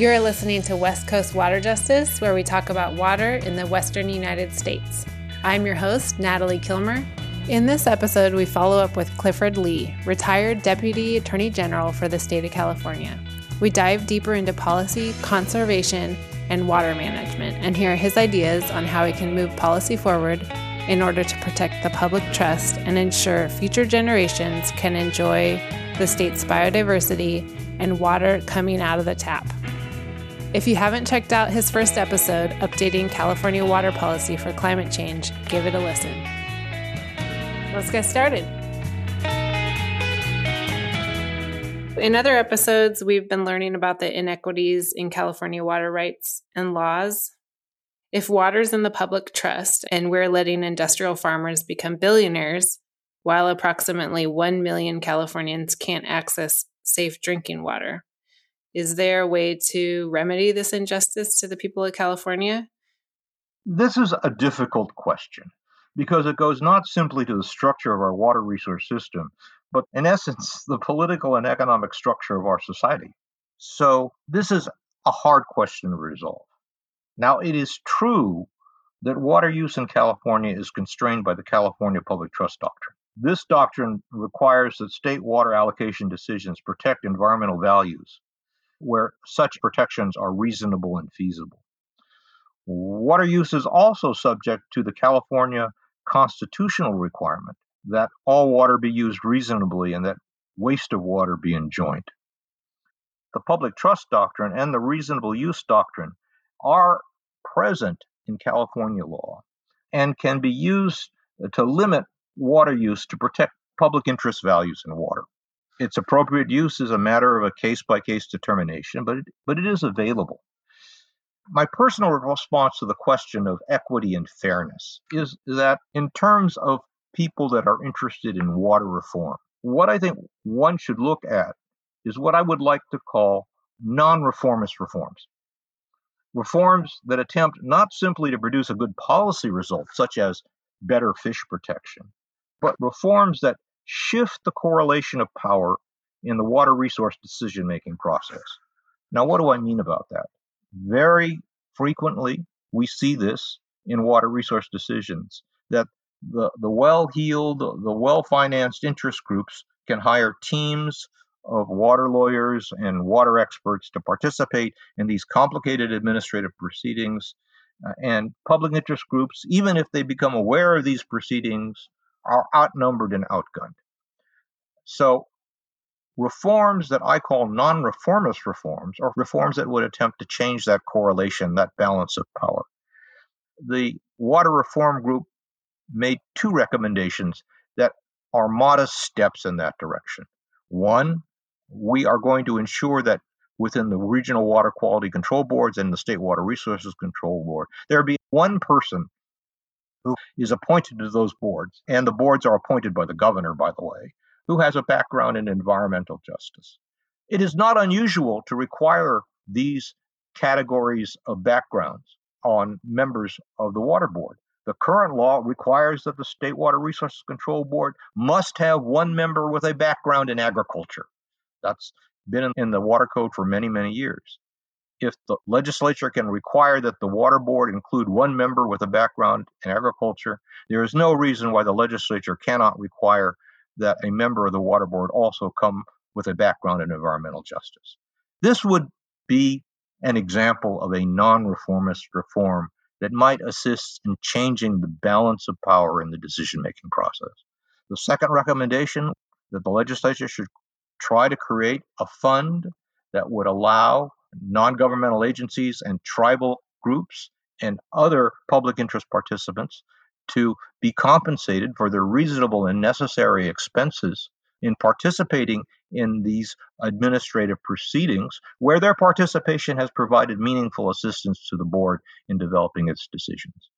You're listening to West Coast Water Justice, where we talk about water in the Western United States. I'm your host, Natalie Kilmer. In this episode, we follow up with Clifford Lee, retired Deputy Attorney General for the state of California. We dive deeper into policy, conservation, and water management and hear his ideas on how we can move policy forward in order to protect the public trust and ensure future generations can enjoy the state's biodiversity and water coming out of the tap. If you haven't checked out his first episode, Updating California Water Policy for Climate Change, give it a listen. Let's get started. In other episodes, we've been learning about the inequities in California water rights and laws. If water's in the public trust and we're letting industrial farmers become billionaires, while approximately 1 million Californians can't access safe drinking water, is there a way to remedy this injustice to the people of California? This is a difficult question because it goes not simply to the structure of our water resource system, but in essence, the political and economic structure of our society. So, this is a hard question to resolve. Now, it is true that water use in California is constrained by the California Public Trust Doctrine. This doctrine requires that state water allocation decisions protect environmental values where such protections are reasonable and feasible. Water use is also subject to the California constitutional requirement that all water be used reasonably and that waste of water be enjoined. The public trust doctrine and the reasonable use doctrine are present in California law and can be used to limit water use to protect public interest values in water its appropriate use is a matter of a case by case determination, but it, but it is available. My personal response to the question of equity and fairness is that, in terms of people that are interested in water reform, what I think one should look at is what I would like to call non reformist reforms. Reforms that attempt not simply to produce a good policy result, such as better fish protection, but reforms that shift the correlation of power in the water resource decision making process. Now, what do I mean about that? Very frequently, we see this in water resource decisions that the, the well heeled, the well financed interest groups can hire teams of water lawyers and water experts to participate in these complicated administrative proceedings. Uh, and public interest groups, even if they become aware of these proceedings, are outnumbered and outgunned. So, reforms that I call non reformist reforms are reforms that would attempt to change that correlation, that balance of power. The Water Reform Group made two recommendations that are modest steps in that direction. One, we are going to ensure that within the regional water quality control boards and the state water resources control board, there be one person who is appointed to those boards, and the boards are appointed by the governor, by the way, who has a background in environmental justice. It is not unusual to require these categories of backgrounds on members of the water board. The current law requires that the State Water Resources Control Board must have one member with a background in agriculture. That's been in the water code for many, many years if the legislature can require that the water board include one member with a background in agriculture, there is no reason why the legislature cannot require that a member of the water board also come with a background in environmental justice. This would be an example of a non reformist reform that might assist in changing the balance of power in the decision making process. The second recommendation that the legislature should try to create a fund that would allow non governmental agencies and tribal groups and other public interest participants to be compensated for their reasonable and necessary expenses in participating in these administrative proceedings where their participation has provided meaningful assistance to the board in developing its decisions.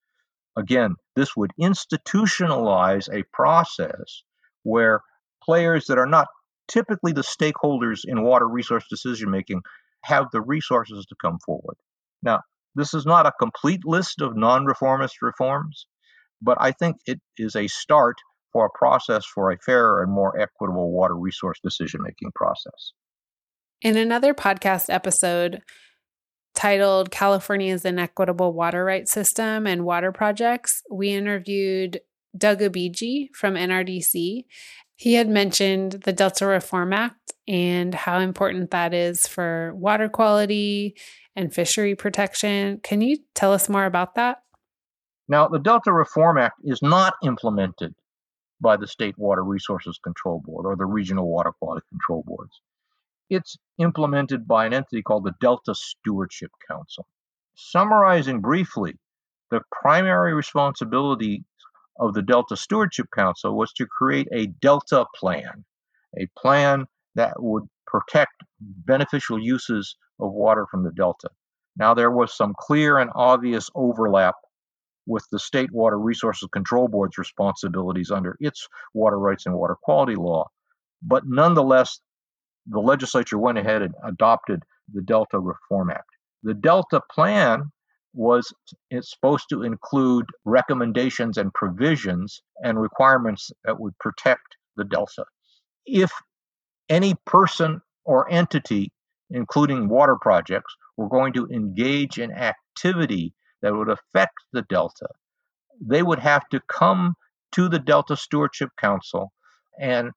Again, this would institutionalize a process where players that are not typically the stakeholders in water resource decision making have the resources to come forward. Now, this is not a complete list of non reformist reforms, but I think it is a start for a process for a fairer and more equitable water resource decision making process. In another podcast episode, titled California's Inequitable Water Rights System and Water Projects, we interviewed Doug Obegi from NRDC. He had mentioned the Delta Reform Act and how important that is for water quality and fishery protection. Can you tell us more about that? Now, the Delta Reform Act is not implemented by the State Water Resources Control Board or the Regional Water Quality Control Boards. It's implemented by an entity called the Delta Stewardship Council. Summarizing briefly, the primary responsibility of the Delta Stewardship Council was to create a Delta plan, a plan that would protect beneficial uses of water from the Delta. Now, there was some clear and obvious overlap with the State Water Resources Control Board's responsibilities under its water rights and water quality law. But nonetheless, the legislature went ahead and adopted the Delta Reform Act. The Delta Plan was it's supposed to include recommendations and provisions and requirements that would protect the Delta. If any person or entity, including water projects, were going to engage in activity that would affect the Delta, they would have to come to the Delta Stewardship Council and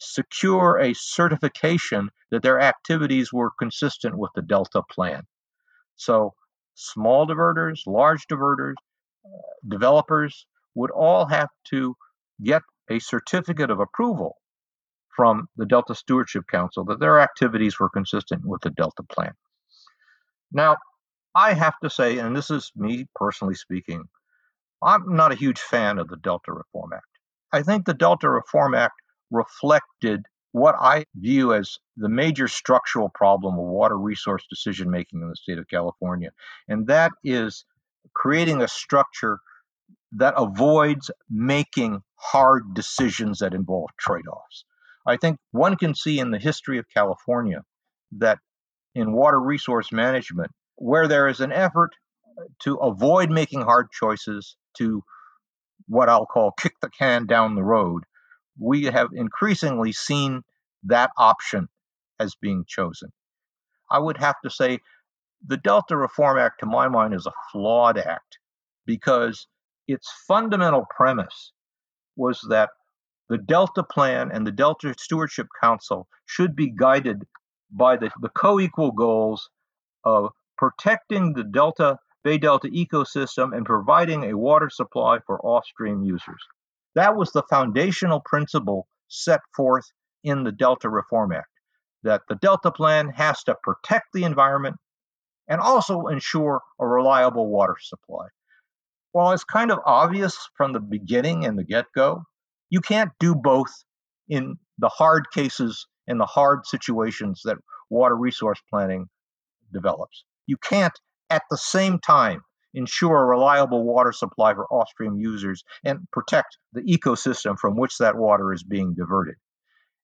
secure a certification that their activities were consistent with the Delta plan. So, small diverters, large diverters, uh, developers would all have to get a certificate of approval from the Delta Stewardship Council that their activities were consistent with the Delta plan. Now, I have to say, and this is me personally speaking, I'm not a huge fan of the Delta Reform Act. I think the Delta Reform Act reflected what I view as the major structural problem of water resource decision making in the state of California. And that is creating a structure that avoids making hard decisions that involve trade offs. I think one can see in the history of California that in water resource management, where there is an effort to avoid making hard choices, to what I'll call kick the can down the road, we have increasingly seen that option as being chosen. I would have to say the Delta Reform Act, to my mind, is a flawed act because its fundamental premise was that the Delta Plan and the Delta Stewardship Council should be guided by the, the co equal goals of protecting the Delta Bay Delta ecosystem and providing a water supply for off stream users. That was the foundational principle set forth in the Delta Reform Act that the Delta Plan has to protect the environment and also ensure a reliable water supply. While it's kind of obvious from the beginning and the get go, you can't do both in the hard cases and the hard situations that water resource planning develops. You can't at the same time ensure a reliable water supply for off-stream users and protect the ecosystem from which that water is being diverted.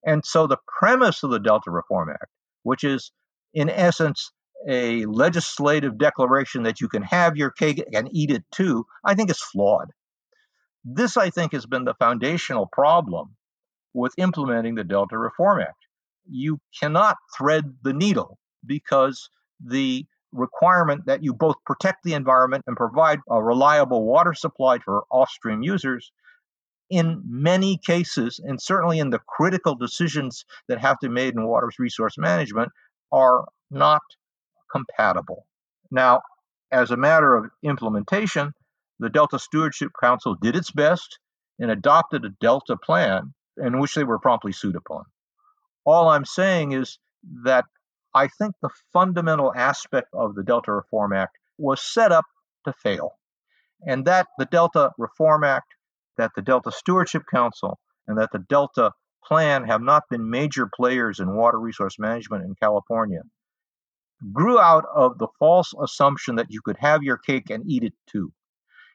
And so the premise of the Delta Reform Act, which is in essence a legislative declaration that you can have your cake and eat it too, I think is flawed. This, I think, has been the foundational problem with implementing the Delta Reform Act. You cannot thread the needle because the requirement that you both protect the environment and provide a reliable water supply for off-stream users in many cases and certainly in the critical decisions that have to be made in water resource management are not compatible now as a matter of implementation the delta stewardship council did its best and adopted a delta plan in which they were promptly sued upon all i'm saying is that I think the fundamental aspect of the Delta Reform Act was set up to fail. And that the Delta Reform Act, that the Delta Stewardship Council, and that the Delta Plan have not been major players in water resource management in California grew out of the false assumption that you could have your cake and eat it too.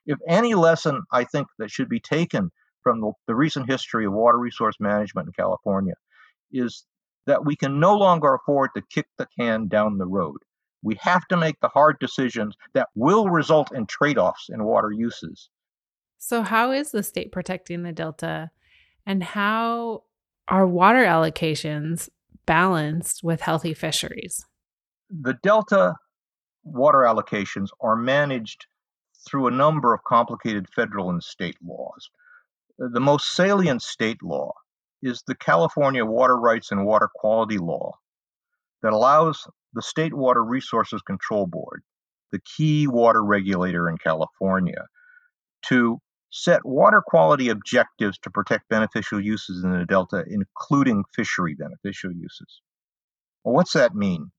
If any lesson I think that should be taken from the, the recent history of water resource management in California is that we can no longer afford to kick the can down the road. We have to make the hard decisions that will result in trade offs in water uses. So, how is the state protecting the Delta, and how are water allocations balanced with healthy fisheries? The Delta water allocations are managed through a number of complicated federal and state laws. Uh, the most salient state law is the California Water Rights and Water Quality Law that allows the State Water Resources Control Board, the key water regulator in California, to set water quality objectives to protect beneficial uses in the Delta, including fishery beneficial uses. Well, what's that mean?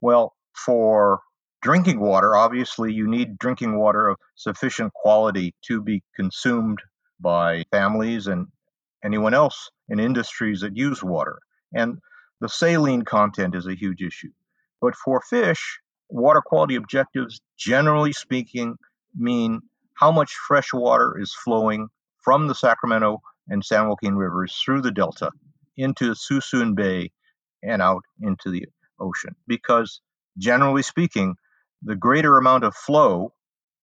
Well, for drinking water, obviously, you need drinking water of sufficient quality to be consumed by families and anyone else in industries that use water. And the saline content is a huge issue. But for fish, water quality objectives, generally speaking, mean how much fresh water is flowing from the Sacramento and San Joaquin rivers through the delta into Suisun Bay and out into the ocean. Because generally speaking, the greater amount of flow,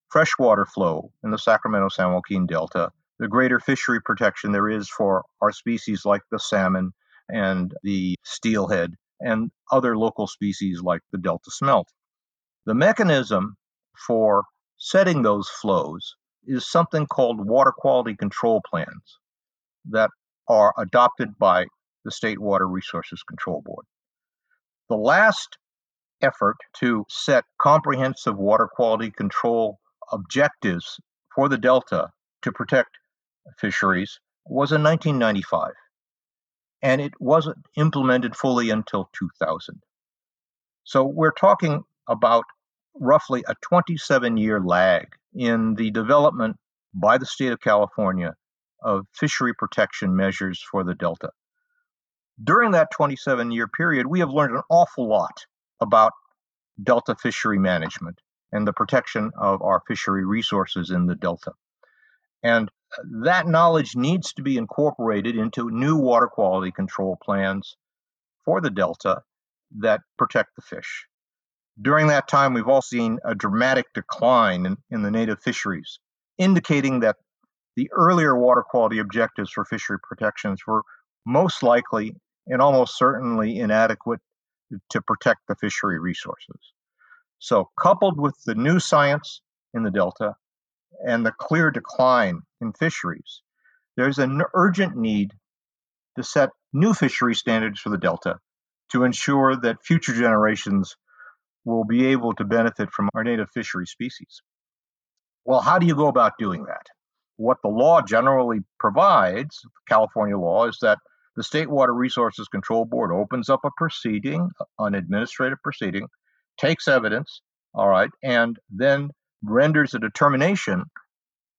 freshwater flow in the Sacramento San Joaquin Delta, the greater fishery protection there is for our species like the salmon and the steelhead and other local species like the Delta smelt. The mechanism for setting those flows is something called water quality control plans that are adopted by the State Water Resources Control Board. The last effort to set comprehensive water quality control objectives for the Delta to protect fisheries was in 1995. And it wasn't implemented fully until 2000. So we're talking about roughly a 27 year lag in the development by the state of California of fishery protection measures for the Delta. During that 27 year period, we have learned an awful lot about Delta fishery management and the protection of our fishery resources in the Delta. And uh, that knowledge needs to be incorporated into new water quality control plans for the Delta that protect the fish. During that time, we've all seen a dramatic decline in, in the native fisheries, indicating that the earlier water quality objectives for fishery protections were most likely and almost certainly inadequate to protect the fishery resources. So, coupled with the new science in the Delta and the clear decline in fisheries, there's an urgent need to set new fishery standards for the Delta to ensure that future generations will be able to benefit from our native fishery species. Well, how do you go about doing that? What the law generally provides, California law, is that the State Water Resources Control Board opens up a proceeding, an administrative proceeding, takes evidence, all right, and then renders a determination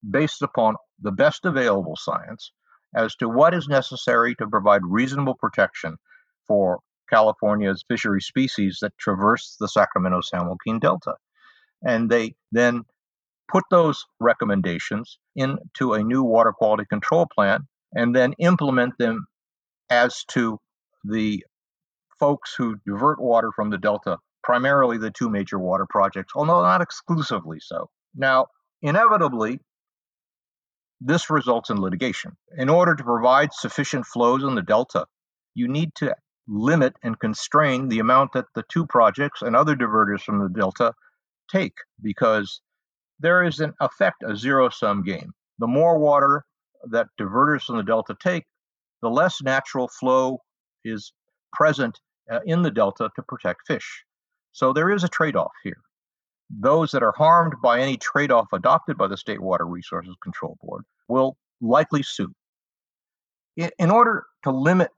based upon the best available science as to what is necessary to provide reasonable protection for California's fishery species that traverse the Sacramento San Joaquin Delta. And they then put those recommendations into a new water quality control plan and then implement them as to the folks who divert water from the Delta, primarily the two major water projects, although not exclusively so. Now, inevitably, this results in litigation. In order to provide sufficient flows in the Delta, you need to limit and constrain the amount that the two projects and other diverters from the delta take because there is in effect a zero sum game. The more water that diverters from the delta take, the less natural flow is present uh, in the delta to protect fish. So there is a trade off here. Those that are harmed by any trade off adopted by the State Water Resources Control Board will likely sue. In order to limit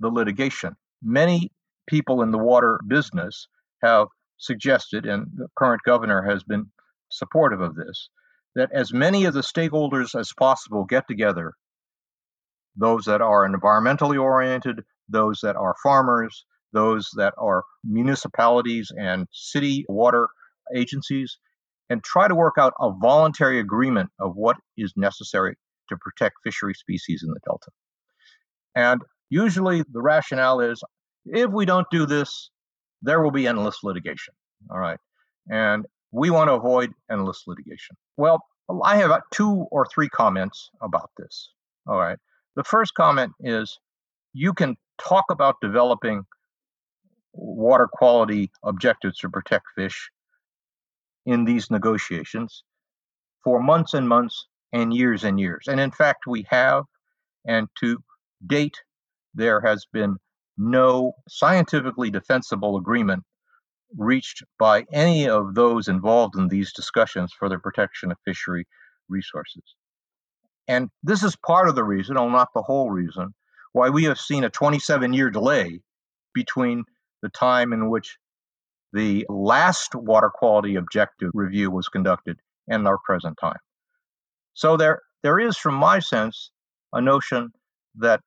the litigation. Many people in the water business have suggested, and the current governor has been supportive of this, that as many of the stakeholders as possible get together those that are environmentally oriented, those that are farmers, those that are municipalities and city water agencies, and try to work out a voluntary agreement of what is necessary to protect fishery species in the Delta. And Usually the rationale is if we don't do this, there will be endless litigation. All right. And we want to avoid endless litigation. Well, I have two or three comments about this. All right. The first comment is you can talk about developing water quality objectives to protect fish in these negotiations for months and months and years and years. And in fact, we have, and to date, there has been no scientifically defensible agreement reached by any of those involved in these discussions for the protection of fishery resources. And this is part of the reason, although not the whole reason, why we have seen a 27 year delay between the time in which the last water quality objective review was conducted and our present time. So there, there is, from my sense, a notion that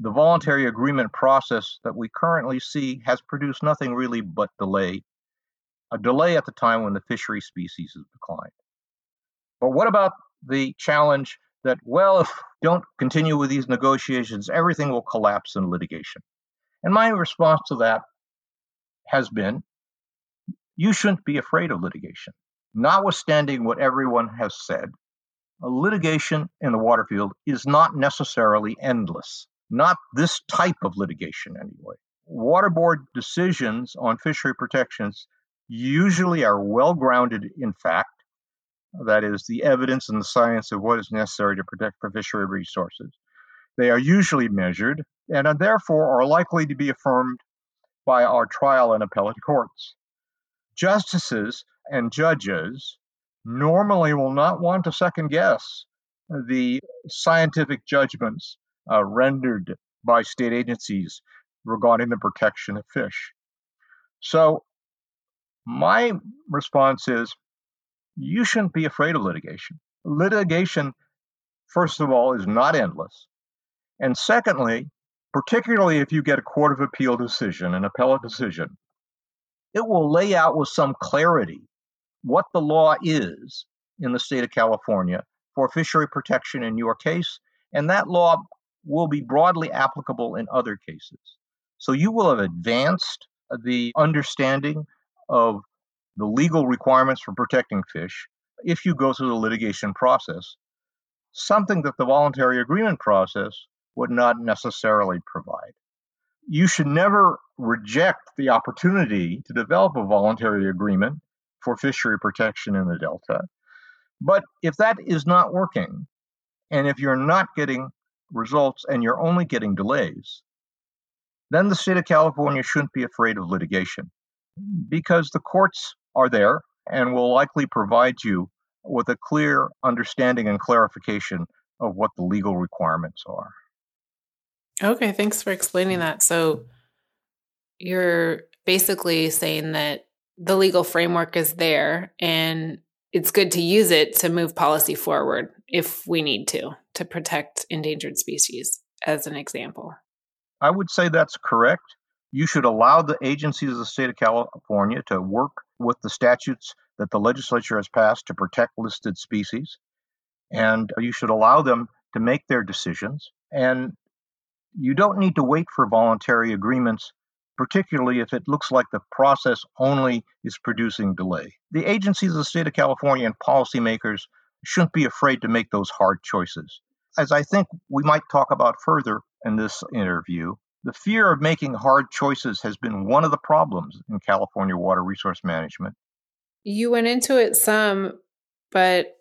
the voluntary agreement process that we currently see has produced nothing really but delay, a delay at the time when the fishery species has declined. But what about the challenge that, well, if don't continue with these negotiations, everything will collapse in litigation? And my response to that has been you shouldn't be afraid of litigation. Notwithstanding what everyone has said, litigation in the water field is not necessarily endless. Not this type of litigation, anyway. Water board decisions on fishery protections usually are well grounded in fact, that is, the evidence and the science of what is necessary to protect the fishery resources. They are usually measured and are therefore are likely to be affirmed by our trial and appellate courts. Justices and judges normally will not want to second guess the scientific judgments uh, rendered by state agencies regarding the protection of fish. So, my response is you shouldn't be afraid of litigation. Litigation, first of all, is not endless. And secondly, particularly if you get a Court of Appeal decision, an appellate decision, it will lay out with some clarity what the law is in the state of California for fishery protection in your case. And that law will be broadly applicable in other cases. So you will have advanced the understanding of the legal requirements for protecting fish if you go through the litigation process, something that the voluntary agreement process would not necessarily provide. You should never reject the opportunity to develop a voluntary agreement for fishery protection in the Delta. But if that is not working, and if you're not getting results and you're only getting delays, then the state of California shouldn't be afraid of litigation because the courts are there and will likely provide you with a clear understanding and clarification of what the legal requirements are. Okay, thanks for explaining that. So you're basically saying that the legal framework is there and it's good to use it to move policy forward if we need to to protect endangered species as an example i would say that's correct you should allow the agencies of the state of california to work with the statutes that the legislature has passed to protect listed species and you should allow them to make their decisions and you don't need to wait for voluntary agreements particularly if it looks like the process only is producing delay. The agencies of the state of California and policymakers shouldn't be afraid to make those hard choices. As I think we might talk about further in this interview, the fear of making hard choices has been one of the problems in California water resource management. You went into it some, but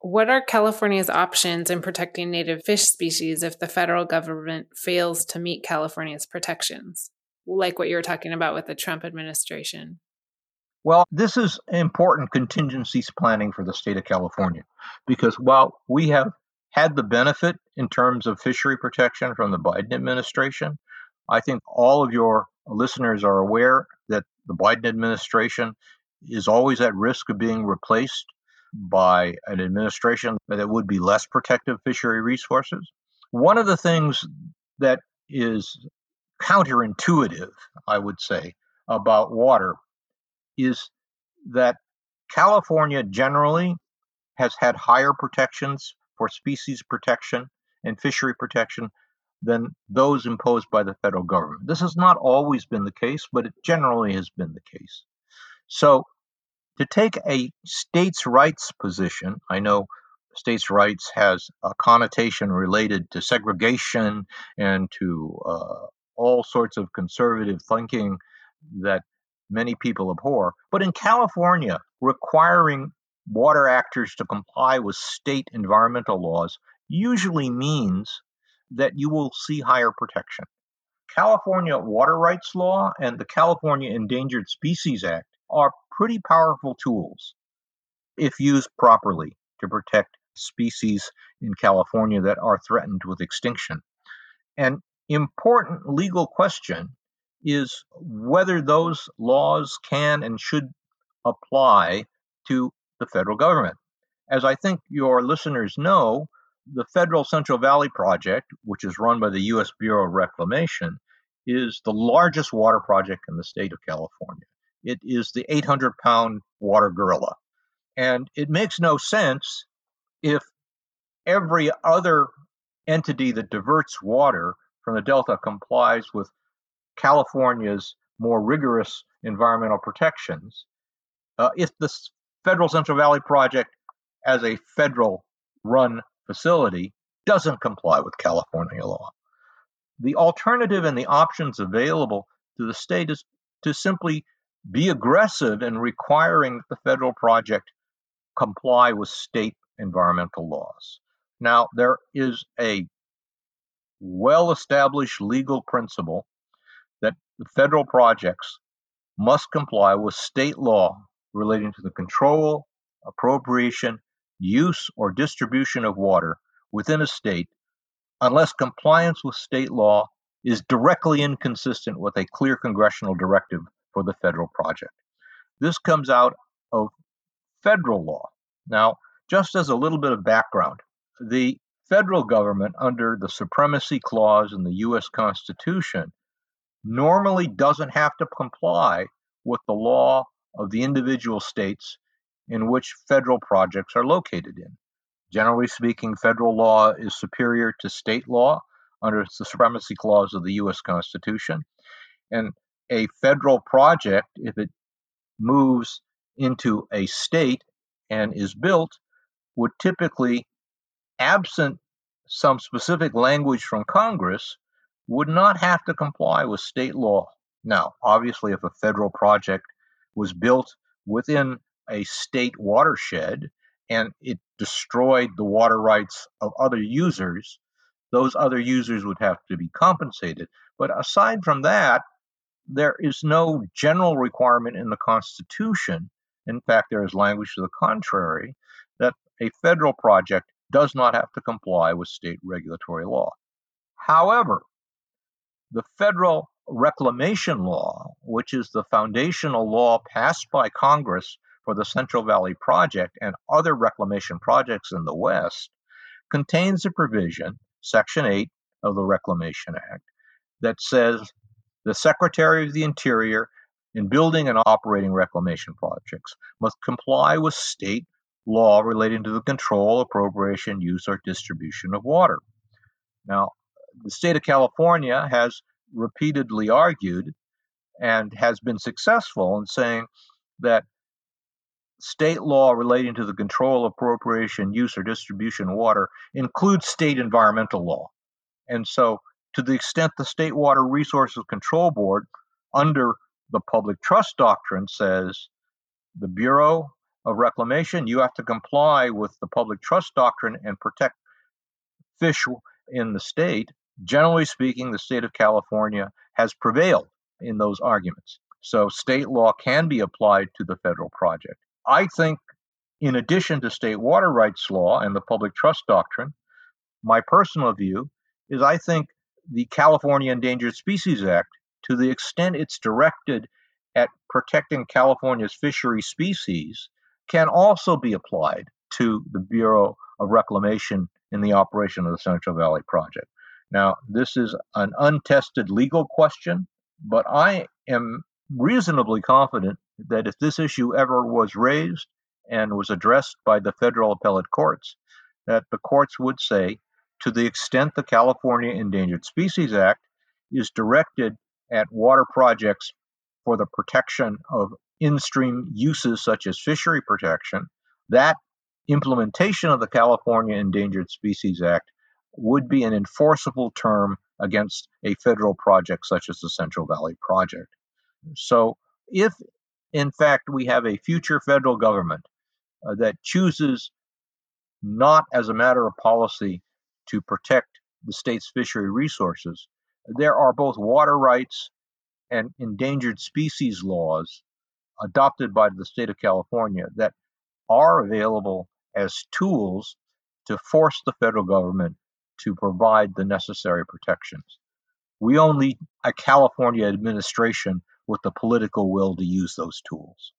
what are California's options in protecting native fish species if the federal government fails to meet California's protections? like what you were talking about with the Trump administration? Well, this is important contingencies planning for the state of California because while we have had the benefit in terms of fishery protection from the Biden administration, I think all of your listeners are aware that the Biden administration is always at risk of being replaced by an administration that would be less protective of fishery resources. One of the things that is counterintuitive, I would say, about water is that California generally has had higher protections for species protection and fishery protection than those imposed by the federal government. This has not always been the case, but it generally has been the case. So, to take a states' rights position, I know states' rights has a connotation related to segregation and to uh, all sorts of conservative thinking that many people abhor. But in California, requiring water actors to comply with state environmental laws usually means that you will see higher protection. California water rights law and the California Endangered Species Act are pretty powerful tools if used properly to protect species in California that are threatened with extinction. An important legal question is whether those laws can and should apply to the federal government. As I think your listeners know, the Federal Central Valley Project, which is run by the U.S. Bureau of Reclamation, is the largest water project in the state of California. It is the 800 pound water gorilla. And it makes no sense if every other entity that diverts water from the Delta complies with California's more rigorous environmental protections. Uh, if the Federal Central Valley Project, as a federal run facility, doesn't comply with California law, the alternative and the options available to the state is to simply be aggressive in requiring the federal project comply with state environmental laws. Now, there is a well established legal principle that the federal projects must comply with state law relating to the control, appropriation, use, or distribution of water within a state unless compliance with state law is directly inconsistent with a clear congressional directive for the federal project. This comes out of federal law. Now, just as a little bit of background, the federal government, under the Supremacy Clause in the U.S. Constitution, normally doesn't have to comply with the law of the individual states in which federal projects are located in. Generally speaking, federal law is superior to state law under the Supremacy Clause of the U.S. Constitution. And a federal project, if it moves into a state and is built, would typically, absent some specific language from Congress, would not have to comply with state law. Now, obviously, if a federal project was built within a state watershed and it destroyed the water rights of other users, those other users would have to be compensated. But aside from that, there is no general requirement in the Constitution. In fact, there is language to the contrary that a federal project does not have to comply with state regulatory law. However, the federal reclamation law, which is the foundational law passed by Congress for the Central Valley Project and other reclamation projects in the West, contains a provision, Section 8 of the Reclamation Act, that says the Secretary of the Interior, in building and operating reclamation projects, must comply with state law relating to the control, appropriation, use, or distribution of water. Now, the state of California has repeatedly argued and has been successful in saying that state law relating to the control, appropriation, use, or distribution of water includes state environmental law. And so, to the extent the State Water Resources Control Board, under the public trust doctrine, says the Bureau of Reclamation, you have to comply with the public trust doctrine and protect fish in the state. Generally speaking, the state of California has prevailed in those arguments. So, state law can be applied to the federal project. I think, in addition to state water rights law and the public trust doctrine, my personal view is I think the California Endangered Species Act, to the extent it's directed at protecting California's fishery species, can also be applied to the Bureau of Reclamation in the operation of the Central Valley Project. Now, this is an untested legal question, but I am reasonably confident that if this issue ever was raised and was addressed by the federal appellate courts, that the courts would say, to the extent the California Endangered Species Act is directed at water projects for the protection of in stream uses such as fishery protection, that implementation of the California Endangered Species Act would be an enforceable term against a federal project such as the Central Valley Project. So, if in fact, we have a future federal government uh, that chooses not as a matter of policy to protect the state's fishery resources, there are both water rights and endangered species laws adopted by the state of California that are available as tools to force the federal government to provide the necessary protections. We only a California administration with the political will to use those tools.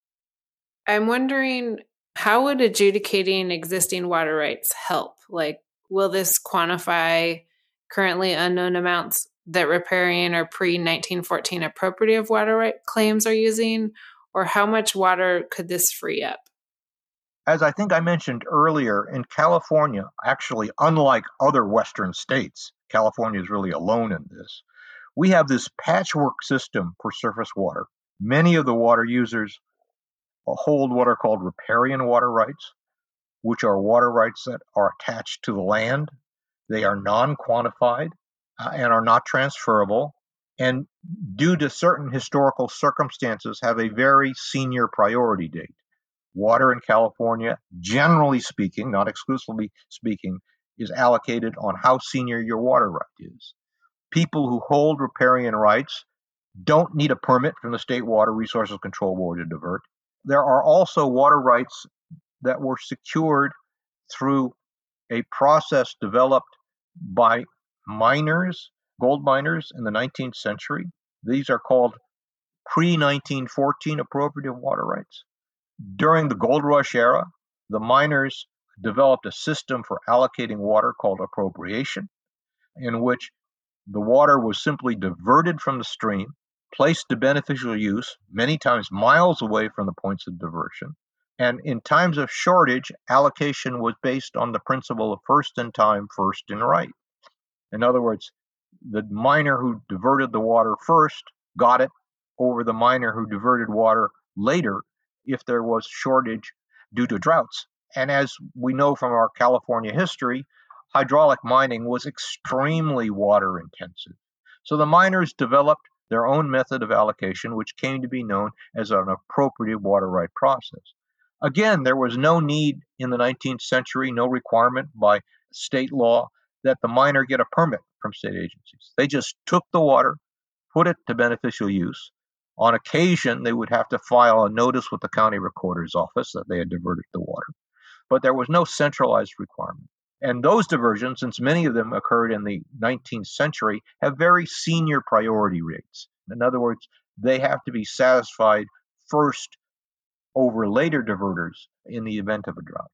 I'm wondering how would adjudicating existing water rights help? Like, will this quantify currently unknown amounts that riparian or pre 1914 appropriative water right claims are using? Or how much water could this free up? As I think I mentioned earlier, in California, actually, unlike other Western states, California is really alone in this. We have this patchwork system for surface water. Many of the water users hold what are called riparian water rights, which are water rights that are attached to the land. They are non quantified uh, and are not transferable, and due to certain historical circumstances, have a very senior priority date. Water in California, generally speaking, not exclusively speaking, is allocated on how senior your water right is. People who hold riparian rights don't need a permit from the State Water Resources Control Board to divert there are also water rights that were secured through a process developed by miners, gold miners in the 19th century. These are called pre 1914 appropriative water rights. During the gold rush era, the miners developed a system for allocating water called appropriation, in which the water was simply diverted from the stream placed to beneficial use, many times miles away from the points of diversion. And in times of shortage, allocation was based on the principle of first in time, first in right. In other words, the miner who diverted the water first got it over the miner who diverted water later if there was shortage due to droughts. And as we know from our California history, hydraulic mining was extremely water intensive. So the miners developed their own method of allocation, which came to be known as an appropriative water right process. Again, there was no need in the 19th century, no requirement by state law that the miner get a permit from state agencies. They just took the water, put it to beneficial use. On occasion, they would have to file a notice with the county recorder's office that they had diverted the water, but there was no centralized requirement. And those diversions, since many of them occurred in the 19th century, have very senior priority rates. In other words, they have to be satisfied first over later diverters in the event of a drought.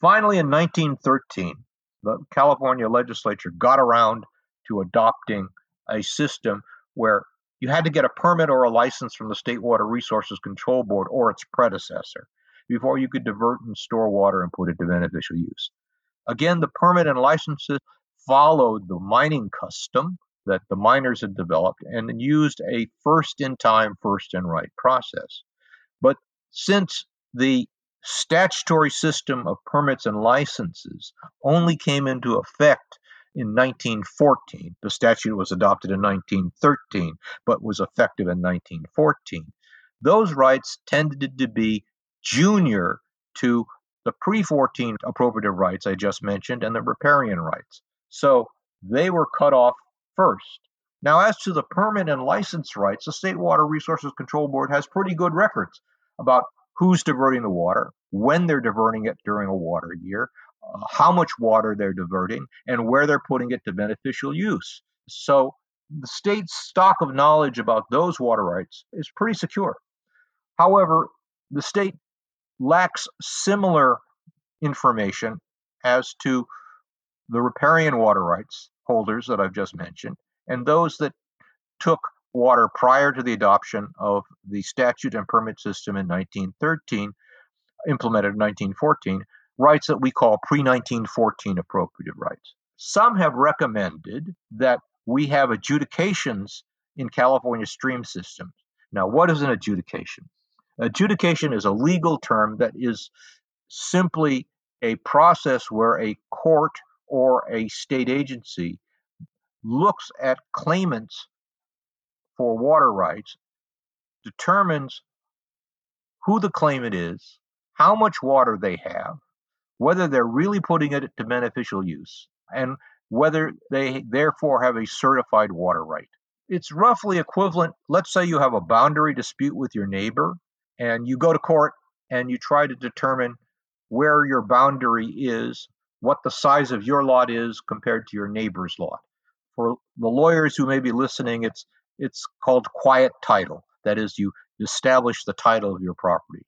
Finally, in 1913, the California legislature got around to adopting a system where you had to get a permit or a license from the State Water Resources Control Board or its predecessor before you could divert and store water and put it to beneficial use. Again, the permit and licenses followed the mining custom that the miners had developed and used a first in time, first in right process. But since the statutory system of permits and licenses only came into effect in 1914, the statute was adopted in 1913, but was effective in 1914. Those rights tended to be junior to the pre 14 appropriative rights I just mentioned and the riparian rights. So they were cut off first. Now, as to the permit and license rights, the State Water Resources Control Board has pretty good records about who's diverting the water, when they're diverting it during a water year, uh, how much water they're diverting, and where they're putting it to beneficial use. So the state's stock of knowledge about those water rights is pretty secure. However, the state lacks similar information as to the riparian water rights holders that I've just mentioned and those that took water prior to the adoption of the statute and permit system in 1913, implemented in 1914, rights that we call pre 1914 appropriative rights. Some have recommended that we have adjudications in California stream systems. Now, what is an adjudication? Adjudication is a legal term that is simply a process where a court or a state agency looks at claimants for water rights, determines who the claimant is, how much water they have, whether they're really putting it to beneficial use, and whether they therefore have a certified water right. It's roughly equivalent. Let's say you have a boundary dispute with your neighbor and you go to court and you try to determine where your boundary is, what the size of your lot is compared to your neighbor's lot. For the lawyers who may be listening, it's it's called quiet title. That is, you establish the title of your property.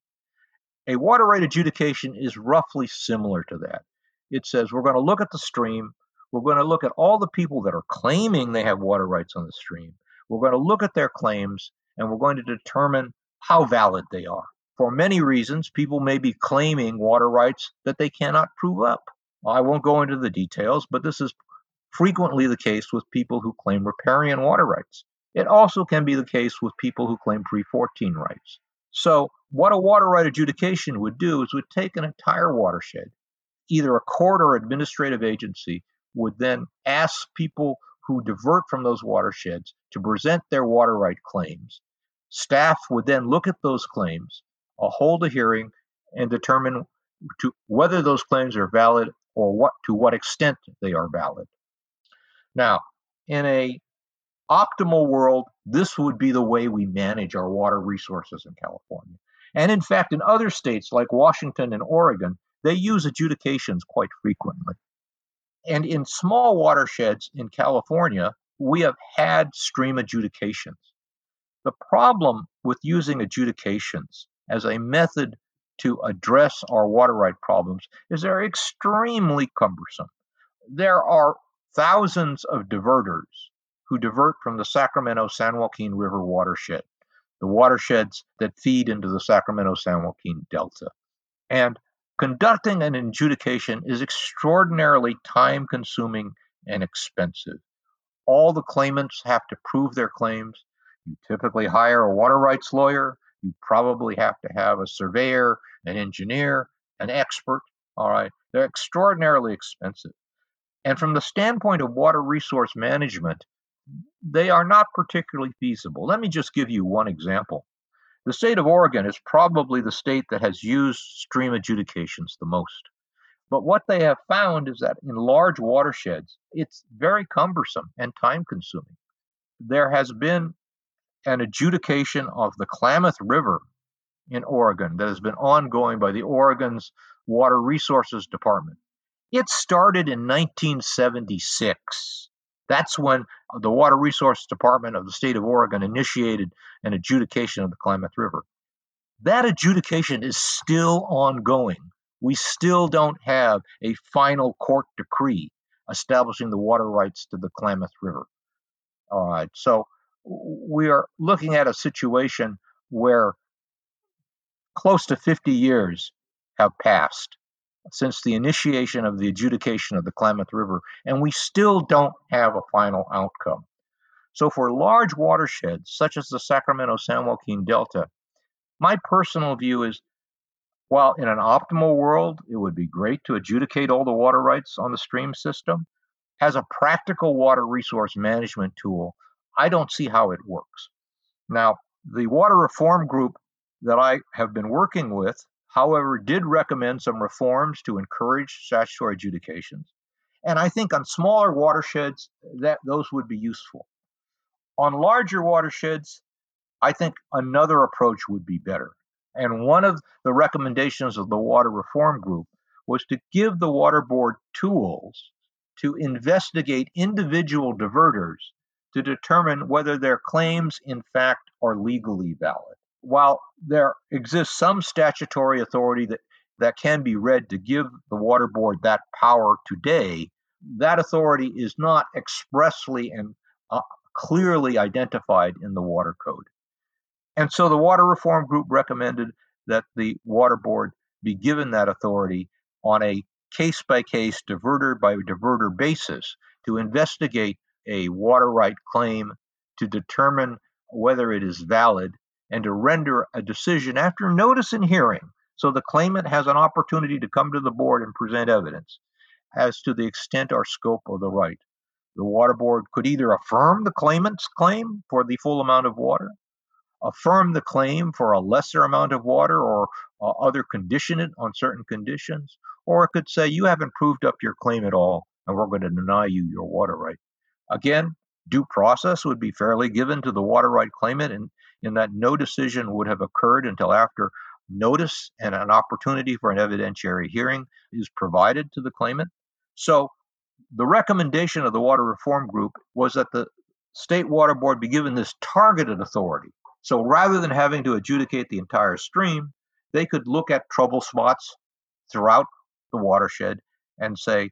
A water right adjudication is roughly similar to that. It says we're going to look at the stream, we're going to look at all the people that are claiming they have water rights on the stream. We're going to look at their claims and we're going to determine how valid they are. For many reasons, people may be claiming water rights that they cannot prove up. I won't go into the details, but this is frequently the case with people who claim riparian water rights. It also can be the case with people who claim pre 14 rights. So, what a water right adjudication would do is would take an entire watershed, either a court or administrative agency would then ask people who divert from those watersheds to present their water right claims. Staff would then look at those claims, uh, hold a hearing, and determine to whether those claims are valid or what to what extent they are valid. Now, in a optimal world, this would be the way we manage our water resources in California. And in fact, in other states like Washington and Oregon, they use adjudications quite frequently. And in small watersheds in California, we have had stream adjudications. The problem with using adjudications as a method to address our water right problems is they're extremely cumbersome. There are thousands of diverters who divert from the Sacramento San Joaquin River watershed, the watersheds that feed into the Sacramento San Joaquin Delta. And Conducting an adjudication is extraordinarily time consuming and expensive. All the claimants have to prove their claims. You typically hire a water rights lawyer. You probably have to have a surveyor, an engineer, an expert. All right. They're extraordinarily expensive. And from the standpoint of water resource management, they are not particularly feasible. Let me just give you one example. The state of Oregon is probably the state that has used stream adjudications the most. But what they have found is that in large watersheds, it's very cumbersome and time consuming. There has been an adjudication of the Klamath River in Oregon that has been ongoing by the Oregon's Water Resources Department. It started in 1976. That's when the Water Resource Department of the state of Oregon initiated an adjudication of the Klamath River. That adjudication is still ongoing. We still don't have a final court decree establishing the water rights to the Klamath River. All right, so we are looking at a situation where close to 50 years have passed since the initiation of the adjudication of the Klamath River, and we still don't have a final outcome. So, for large watersheds such as the Sacramento San Joaquin Delta, my personal view is while in an optimal world, it would be great to adjudicate all the water rights on the stream system, as a practical water resource management tool, I don't see how it works. Now, the water reform group that I have been working with however, did recommend some reforms to encourage statutory adjudications. And I think on smaller watersheds, that those would be useful. On larger watersheds, I think another approach would be better. And one of the recommendations of the Water Reform Group was to give the Water Board tools to investigate individual diverters to determine whether their claims, in fact, are legally valid while there exists some statutory authority that, that can be read to give the water board that power today, that authority is not expressly and uh, clearly identified in the water code. And so the Water Reform Group recommended that the water board be given that authority on a case by case, diverter by diverter basis to investigate a water right claim to determine whether it is valid and to render a decision after notice and hearing so the claimant has an opportunity to come to the board and present evidence as to the extent or scope of the right. The water board could either affirm the claimant's claim for the full amount of water affirm the claim for a lesser amount of water or uh, other condition it on certain conditions, or it could say you haven't proved up your claim at all and we're going to deny you your water right. Again, due process would be fairly given to the water right claimant and in that no decision would have occurred until after notice and an opportunity for an evidentiary hearing is provided to the claimant. So the recommendation of the water reform group was that the state water board be given this targeted authority. So rather than having to adjudicate the entire stream, they could look at trouble spots throughout the watershed and say,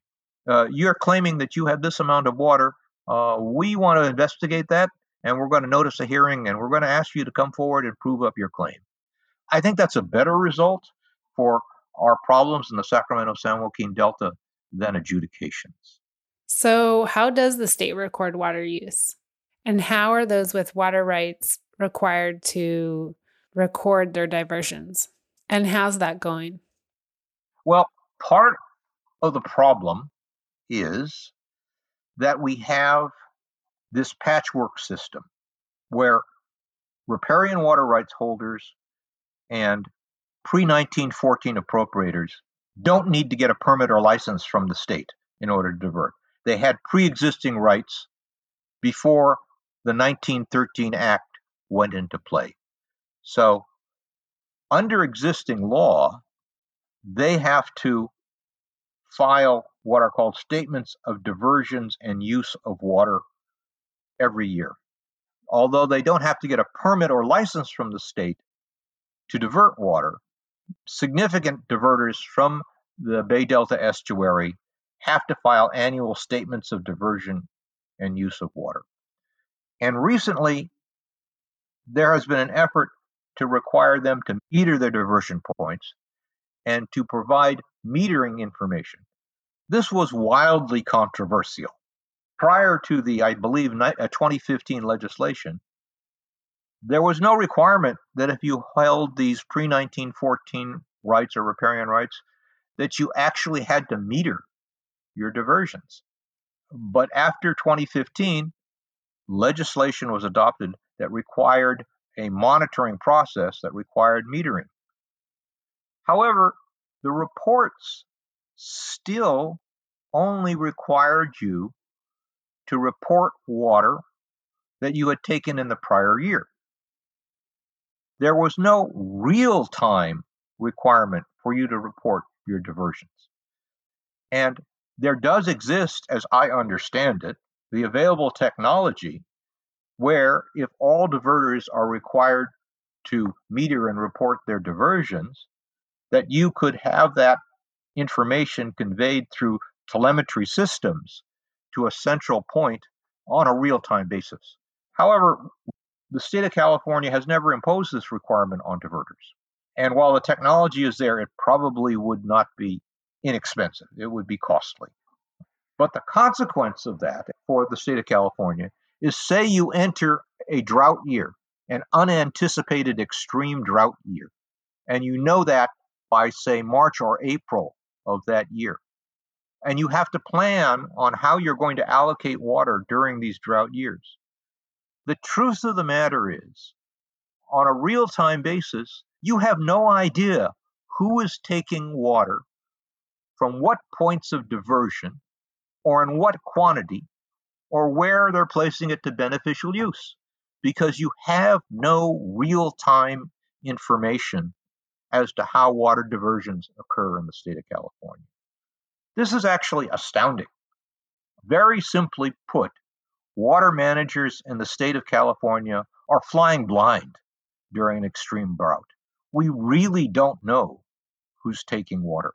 uh, You're claiming that you have this amount of water. Uh, we want to investigate that, and we're going to notice a hearing, and we're going to ask you to come forward and prove up your claim. I think that's a better result for our problems in the Sacramento San Joaquin Delta than adjudications. So, how does the state record water use? And how are those with water rights required to record their diversions? And how's that going? Well, part of the problem is that we have this patchwork system where riparian water rights holders and pre 1914 appropriators don't need to get a permit or license from the state in order to divert. They had pre existing rights before the 1913 Act went into play. So, under existing law, they have to file what are called statements of diversions and use of water every year. Although they don't have to get a permit or license from the state to divert water, significant diverters from the Bay Delta estuary have to file annual statements of diversion and use of water. And recently, there has been an effort to require them to meter their diversion points and to provide metering information. This was wildly controversial. Prior to the, I believe, uh, 2015 legislation, there was no requirement that if you held these pre 1914 rights or riparian rights, that you actually had to meter your diversions. But after 2015, legislation was adopted that required a monitoring process that required metering. However, the reports still only required you to report water that you had taken in the prior year. There was no real time requirement for you to report your diversions. And there does exist, as I understand it, the available technology where if all diverters are required to meter and report their diversions, that you could have that information conveyed through telemetry systems to a central point on a real time basis. However, the state of California has never imposed this requirement on diverters. And while the technology is there, it probably would not be inexpensive, it would be costly. But the consequence of that for the state of California is say you enter a drought year, an unanticipated extreme drought year, and you know that by, say, March or April of that year. And you have to plan on how you're going to allocate water during these drought years. The truth of the matter is, on a real time basis, you have no idea who is taking water from what points of diversion or in what quantity or where they're placing it to beneficial use because you have no real time information as to how water diversions occur in the state of California. This is actually astounding. Very simply put, water managers in the state of California are flying blind during an extreme drought. We really don't know who's taking water.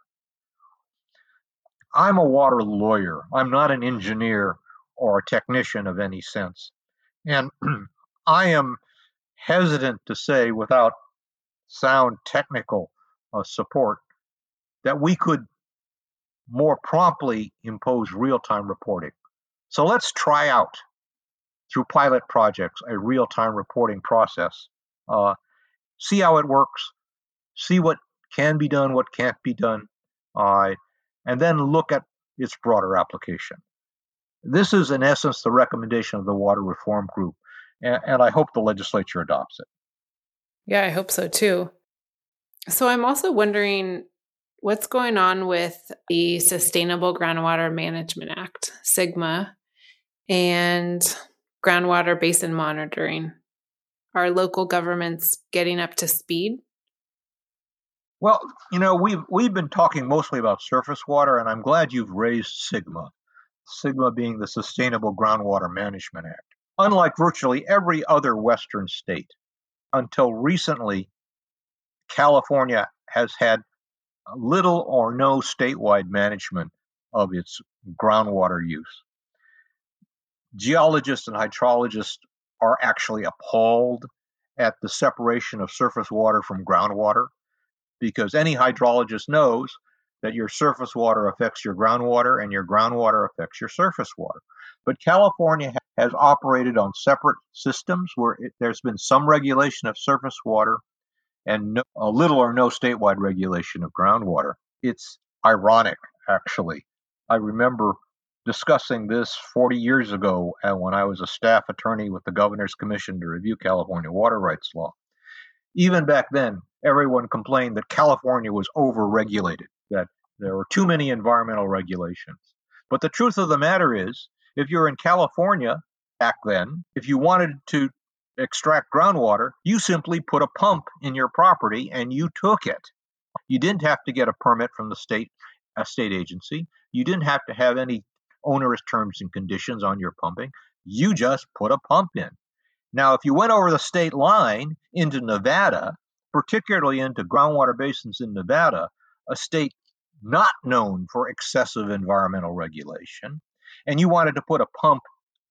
I'm a water lawyer. I'm not an engineer or a technician of any sense. And I am hesitant to say, without sound technical uh, support, that we could more promptly impose real time reporting. So let's try out through pilot projects a real time reporting process, uh, see how it works, see what can be done, what can't be done, uh, and then look at its broader application. This is, in essence, the recommendation of the Water Reform Group, and, and I hope the legislature adopts it. Yeah, I hope so too. So I'm also wondering what's going on with the Sustainable Groundwater Management Act, SGMA, and groundwater basin monitoring. Are local governments getting up to speed? Well, you know, we've we've been talking mostly about surface water, and I'm glad you've raised SGMA. SGMA being the Sustainable Groundwater Management Act. Unlike virtually every other Western state, until recently, California has had little or no statewide management of its groundwater use. Geologists and hydrologists are actually appalled at the separation of surface water from groundwater because any hydrologist knows that your surface water affects your groundwater and your groundwater affects your surface water. But California has operated on separate systems where it, there's been some regulation of surface water and no, a little or no statewide regulation of groundwater. It's ironic, actually. I remember discussing this 40 years ago uh, when I was a staff attorney with the Governor's Commission to review California water rights law. Even back then, everyone complained that California was overregulated, there were too many environmental regulations. But the truth of the matter is, if you're in California back then, if you wanted to extract groundwater, you simply put a pump in your property and you took it. You didn't have to get a permit from the state a state agency. You didn't have to have any onerous terms and conditions on your pumping. You just put a pump in. Now, if you went over the state line into Nevada, particularly into groundwater basins in Nevada, a state not known for excessive environmental regulation, and you wanted to put a pump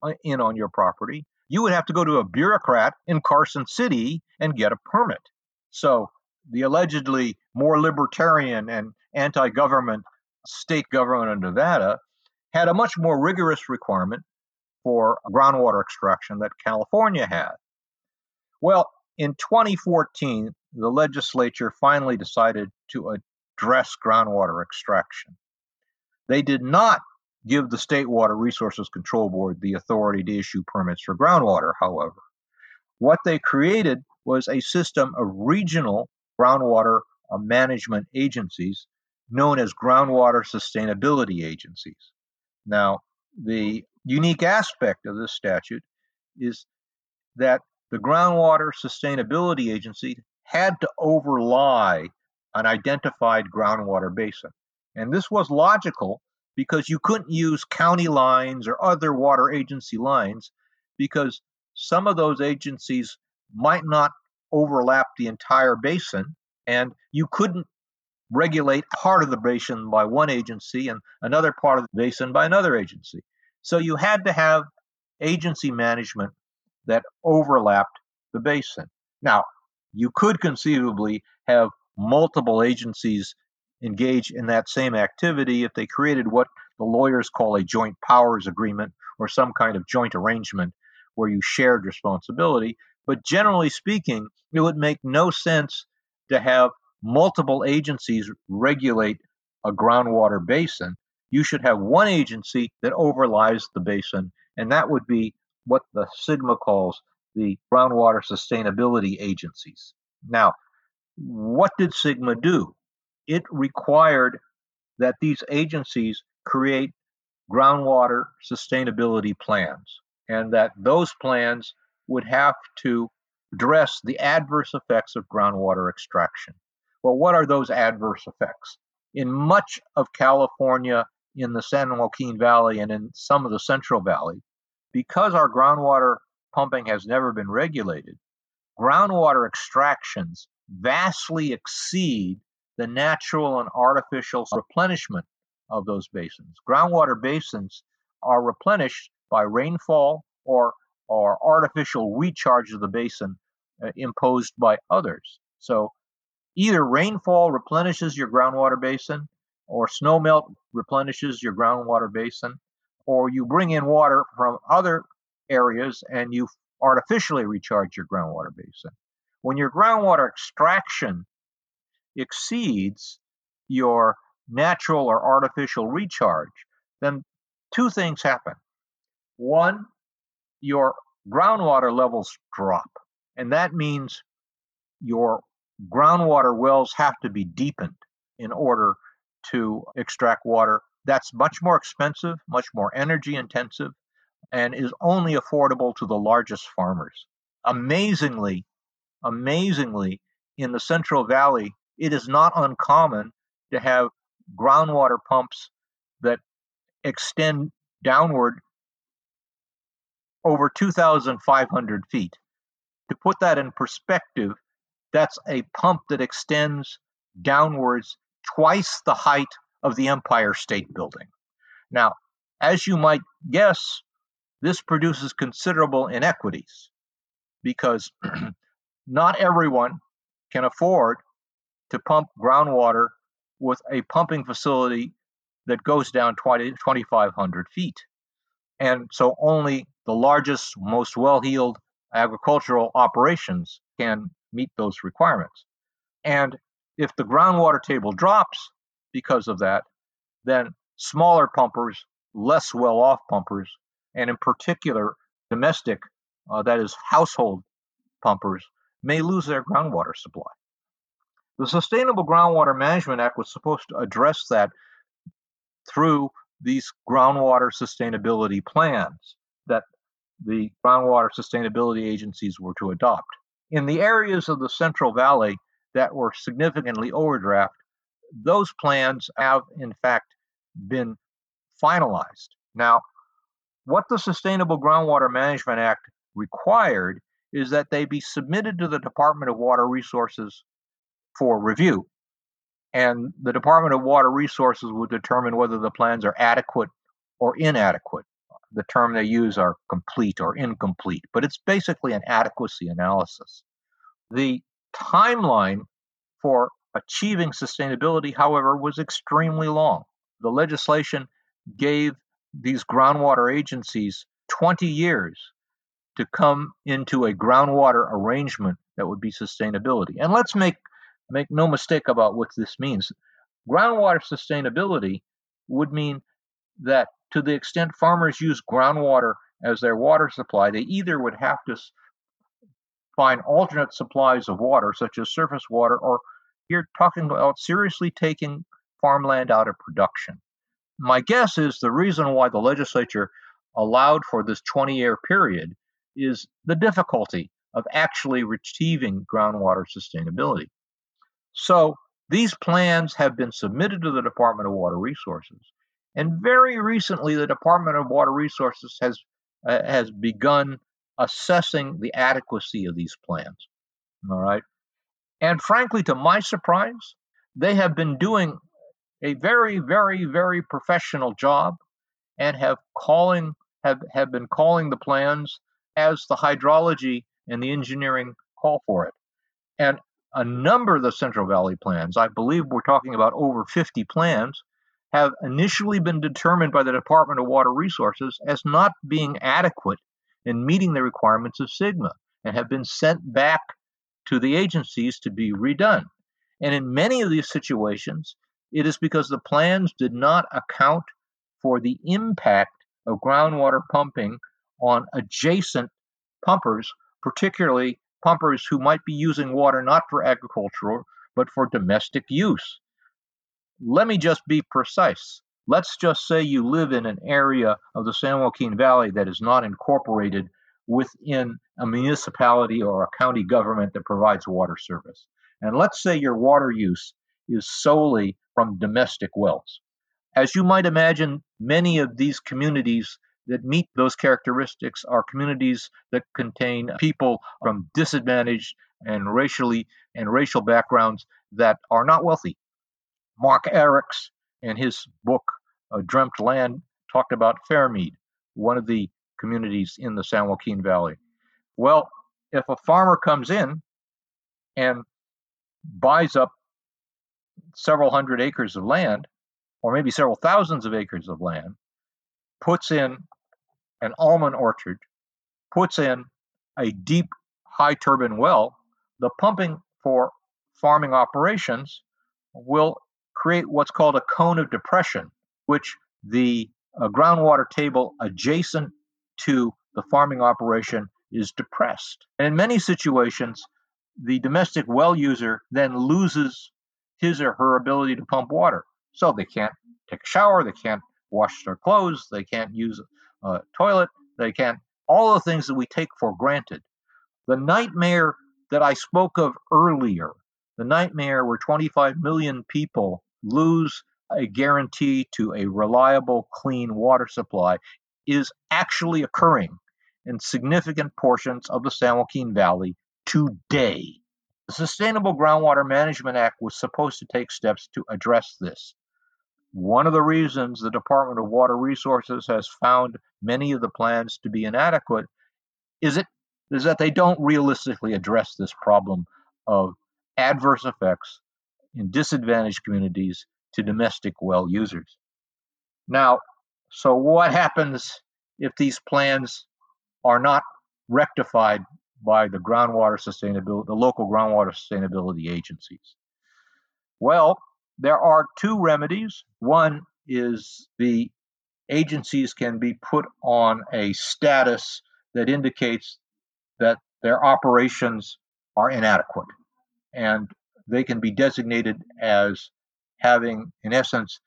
uh, in on your property, you would have to go to a bureaucrat in Carson City and get a permit. So the allegedly more libertarian and anti government state government of Nevada had a much more rigorous requirement for groundwater extraction that California had. Well, in 2014, the legislature finally decided to address groundwater extraction. They did not give the State Water Resources Control Board the authority to issue permits for groundwater, however. What they created was a system of regional groundwater uh, management agencies known as groundwater sustainability agencies. Now, the unique aspect of this statute is that the Groundwater Sustainability Agency had to overlie an identified groundwater basin. And this was logical because you couldn't use county lines or other water agency lines because some of those agencies might not overlap the entire basin and you couldn't regulate part of the basin by one agency and another part of the basin by another agency. So you had to have agency management that overlapped the basin. Now, you could conceivably have multiple agencies engage in that same activity if they created what the lawyers call a joint powers agreement or some kind of joint arrangement where you shared responsibility. But generally speaking, it would make no sense to have multiple agencies regulate a groundwater basin. You should have one agency that overlies the basin, and that would be what the SGMA calls the groundwater sustainability agencies. Now, what did SGMA do? it required that these agencies create groundwater sustainability plans and that those plans would have to address the adverse effects of groundwater extraction. Well, what are those adverse effects? In much of California, in the San Joaquin Valley, and in some of the Central Valley, because our groundwater pumping has never been regulated, groundwater extractions vastly exceed the natural and artificial replenishment of those basins. Groundwater basins are replenished by rainfall or, or artificial recharge of the basin uh, imposed by others. So either rainfall replenishes your groundwater basin, or snowmelt replenishes your groundwater basin, or you bring in water from other areas and you artificially recharge your groundwater basin. When your groundwater extraction exceeds your natural or artificial recharge, then two things happen. One, your groundwater levels drop, and that means your groundwater wells have to be deepened in order to extract water. That's much more expensive, much more energy intensive, and is only affordable to the largest farmers. Amazingly, amazingly, in the Central Valley, it is not uncommon to have groundwater pumps that extend downward over 2,500 feet. To put that in perspective, that's a pump that extends downwards twice the height of the Empire State Building. Now, as you might guess, this produces considerable inequities because not everyone can afford to pump groundwater with a pumping facility that goes down 20, 2,500 feet. And so only the largest, most well heeled agricultural operations can meet those requirements. And if the groundwater table drops because of that, then smaller pumpers, less well off pumpers, and in particular, domestic, uh, that is, household pumpers, may lose their groundwater supply. The Sustainable Groundwater Management Act was supposed to address that through these groundwater sustainability plans that the groundwater sustainability agencies were to adopt. In the areas of the Central Valley that were significantly overdraft, those plans have in fact been finalized. Now, what the Sustainable Groundwater Management Act required is that they be submitted to the Department of Water Resources for review. And the Department of Water Resources would determine whether the plans are adequate or inadequate. The term they use are complete or incomplete, but it's basically an adequacy analysis. The timeline for achieving sustainability, however, was extremely long. The legislation gave these groundwater agencies 20 years to come into a groundwater arrangement that would be sustainability. And let's make Make no mistake about what this means. Groundwater sustainability would mean that to the extent farmers use groundwater as their water supply, they either would have to find alternate supplies of water, such as surface water, or you're talking about seriously taking farmland out of production. My guess is the reason why the legislature allowed for this 20 year period is the difficulty of actually achieving groundwater sustainability. So these plans have been submitted to the Department of Water Resources. And very recently, the Department of Water Resources has, uh, has begun assessing the adequacy of these plans. All right. And frankly, to my surprise, they have been doing a very, very, very professional job and have calling have, have been calling the plans as the hydrology and the engineering call for it. And a number of the Central Valley plans, I believe we're talking about over 50 plans, have initially been determined by the Department of Water Resources as not being adequate in meeting the requirements of SGMA and have been sent back to the agencies to be redone. And in many of these situations, it is because the plans did not account for the impact of groundwater pumping on adjacent pumpers, particularly pumpers who might be using water not for agricultural, but for domestic use. Let me just be precise. Let's just say you live in an area of the San Joaquin Valley that is not incorporated within a municipality or a county government that provides water service. And let's say your water use is solely from domestic wells. As you might imagine, many of these communities that meet those characteristics are communities that contain people from disadvantaged and racially and racial backgrounds that are not wealthy. Mark Arax, in his book uh, Dreamt Land, talked about Fairmead, one of the communities in the San Joaquin Valley. Well, if a farmer comes in and buys up several hundred acres of land, or maybe several thousands of acres of land, puts in an almond orchard, puts in a deep high turbine well, the pumping for farming operations will create what's called a cone of depression, which the uh, groundwater table adjacent to the farming operation is depressed. And in many situations, the domestic well user then loses his or her ability to pump water. So they can't take a shower, they can't wash their clothes, they can't use a toilet, they can't, all the things that we take for granted. The nightmare that I spoke of earlier, the nightmare where 25 million people lose a guarantee to a reliable, clean water supply, is actually occurring in significant portions of the San Joaquin Valley today. The Sustainable Groundwater Management Act was supposed to take steps to address this. One of the reasons the Department of Water Resources has found many of the plans to be inadequate is it is that they don't realistically address this problem of adverse effects in disadvantaged communities to domestic well users. Now, so what happens if these plans are not rectified by the groundwater sustainability, the local groundwater sustainability agencies? Well, there are two remedies. One is the agencies can be put on a status that indicates that their operations are inadequate and they can be designated as having, in essence,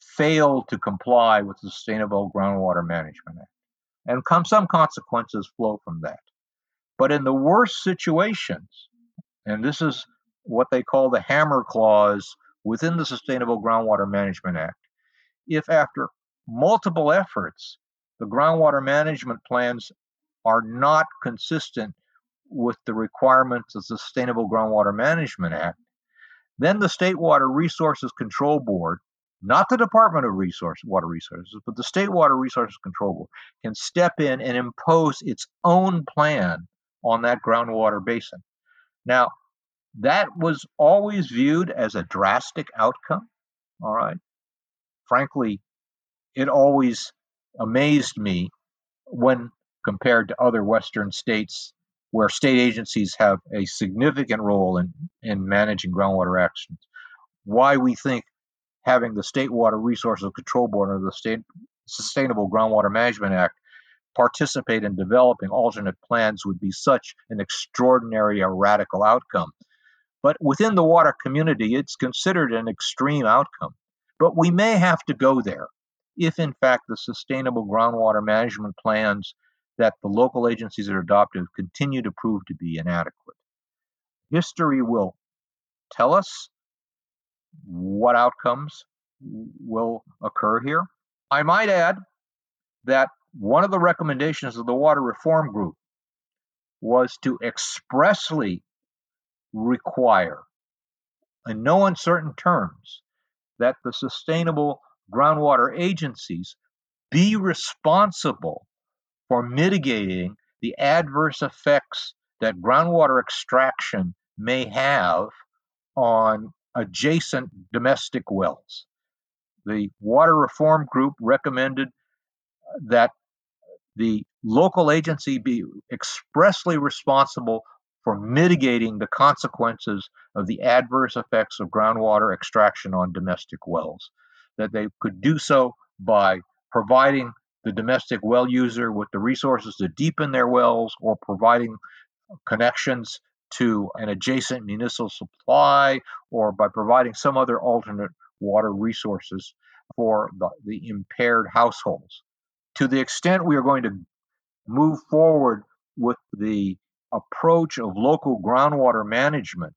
failed to comply with the Sustainable Groundwater Management Act. And come, some consequences flow from that. But in the worst situations, and this is what they call the hammer clause within the Sustainable Groundwater Management Act, if after multiple efforts the groundwater management plans are not consistent with the requirements of the Sustainable Groundwater Management Act, then the State Water Resources Control Board, not the Department of Resource Water Resources, but the State Water Resources Control Board, can step in and impose its own plan on that groundwater basin. Now, that was always viewed as a drastic outcome. All right. Frankly, it always amazed me when compared to other Western states where state agencies have a significant role in, in managing groundwater actions. Why we think having the State Water Resources Control Board or the State Sustainable Groundwater Management Act participate in developing alternate plans would be such an extraordinary or radical outcome. But within the water community, it's considered an extreme outcome. But we may have to go there if, in fact, the sustainable groundwater management plans that the local agencies are adopting continue to prove to be inadequate. History will tell us what outcomes will occur here. I might add that one of the recommendations of the Water Reform Group was to expressly require, in no uncertain terms, that the sustainable groundwater agencies be responsible for mitigating the adverse effects that groundwater extraction may have on adjacent domestic wells. The Water Reform Group recommended that the local agency be expressly responsible for mitigating the consequences of the adverse effects of groundwater extraction on domestic wells. That they could do so by providing the domestic well user with the resources to deepen their wells or providing connections to an adjacent municipal supply or by providing some other alternate water resources for the, the impaired households. To the extent we are going to move forward with the approach of local groundwater management,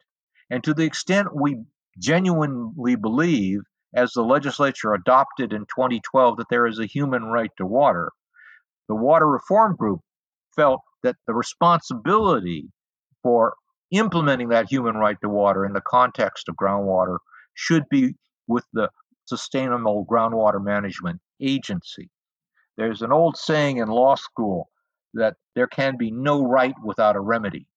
and to the extent we genuinely believe as the legislature adopted in 2012 that there is a human right to water, the Water Reform Group felt that the responsibility for implementing that human right to water in the context of groundwater should be with the Sustainable Groundwater Management Agency. There's an old saying in law school that there can be no right without a remedy,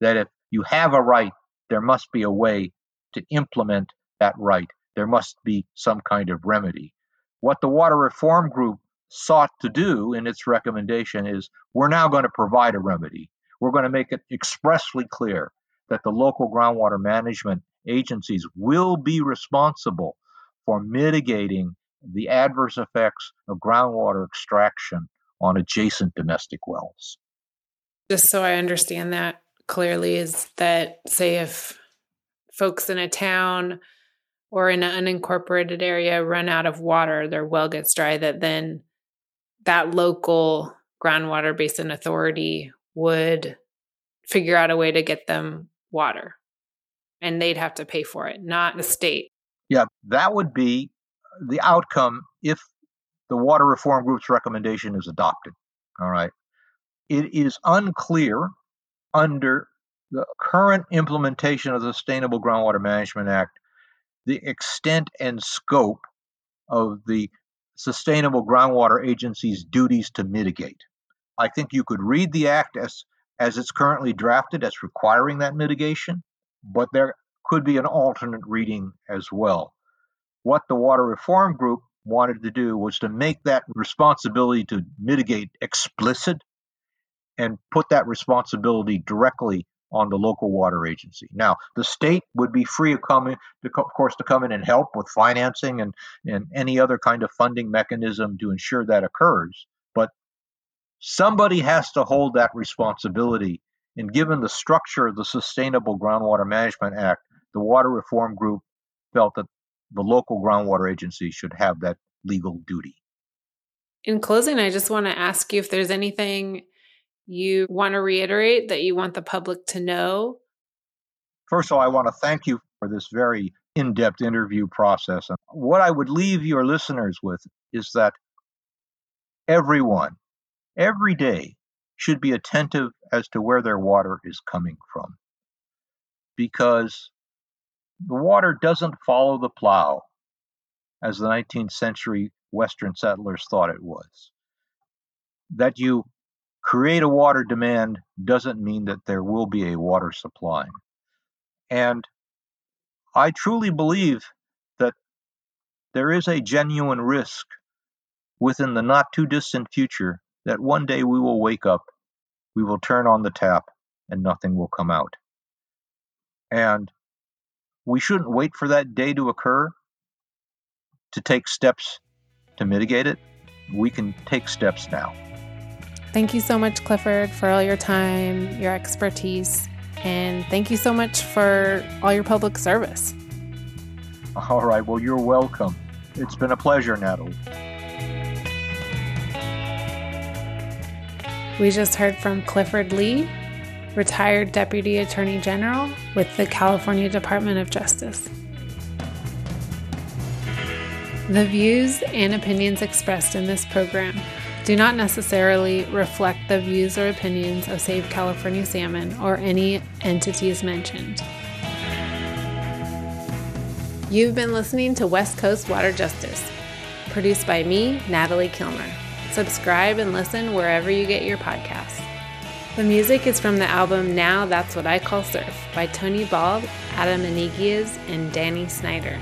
that if you have a right, there must be a way to implement that right there must be some kind of remedy. What the Water Reform Group sought to do in its recommendation is we're now going to provide a remedy. We're going to make it expressly clear that the local groundwater management agencies will be responsible for mitigating the adverse effects of groundwater extraction on adjacent domestic wells. Just so I understand that clearly is that, say, if folks in a town or in an unincorporated area run out of water, their well gets dry, that then that local groundwater basin authority would figure out a way to get them water and they'd have to pay for it, not the state. Yeah, that would be the outcome if the water reform group's recommendation is adopted. All right. It is unclear under the current implementation of the Sustainable Groundwater Management Act the extent and scope of the Sustainable Groundwater Agency's duties to mitigate. I think you could read the act as as it's currently drafted as requiring that mitigation, but there could be an alternate reading as well. What the Water Reform Group wanted to do was to make that responsibility to mitigate explicit and put that responsibility directly on the local water agency. Now, the state would be free of coming, to, of course, to come in and help with financing and, and any other kind of funding mechanism to ensure that occurs. But somebody has to hold that responsibility. And given the structure of the Sustainable Groundwater Management Act, the Water Reform Group felt that the local groundwater agency should have that legal duty. In closing, I just want to ask you if there's anything you want to reiterate that you want the public to know? First of all, I want to thank you for this very in depth interview process. And what I would leave your listeners with is that everyone, every day, should be attentive as to where their water is coming from. Because the water doesn't follow the plow as the 19th century Western settlers thought it was. That you create a water demand doesn't mean that there will be a water supply. And I truly believe that there is a genuine risk within the not too distant future that one day we will wake up, we will turn on the tap, and nothing will come out. And we shouldn't wait for that day to occur to take steps to mitigate it. We can take steps now. Thank you so much, Clifford, for all your time, your expertise, and thank you so much for all your public service. All right. Well, you're welcome. It's been a pleasure, Natalie. We just heard from Clifford Lee, retired Deputy Attorney General with the California Department of Justice. The views and opinions expressed in this program do not necessarily reflect the views or opinions of Save California Salmon or any entities mentioned. You've been listening to West Coast Water Justice, produced by me, Natalie Kilmer. Subscribe and listen wherever you get your podcasts. The music is from the album Now That's What I Call Surf by Tony Bald, Adam Anigias, and Danny Snyder.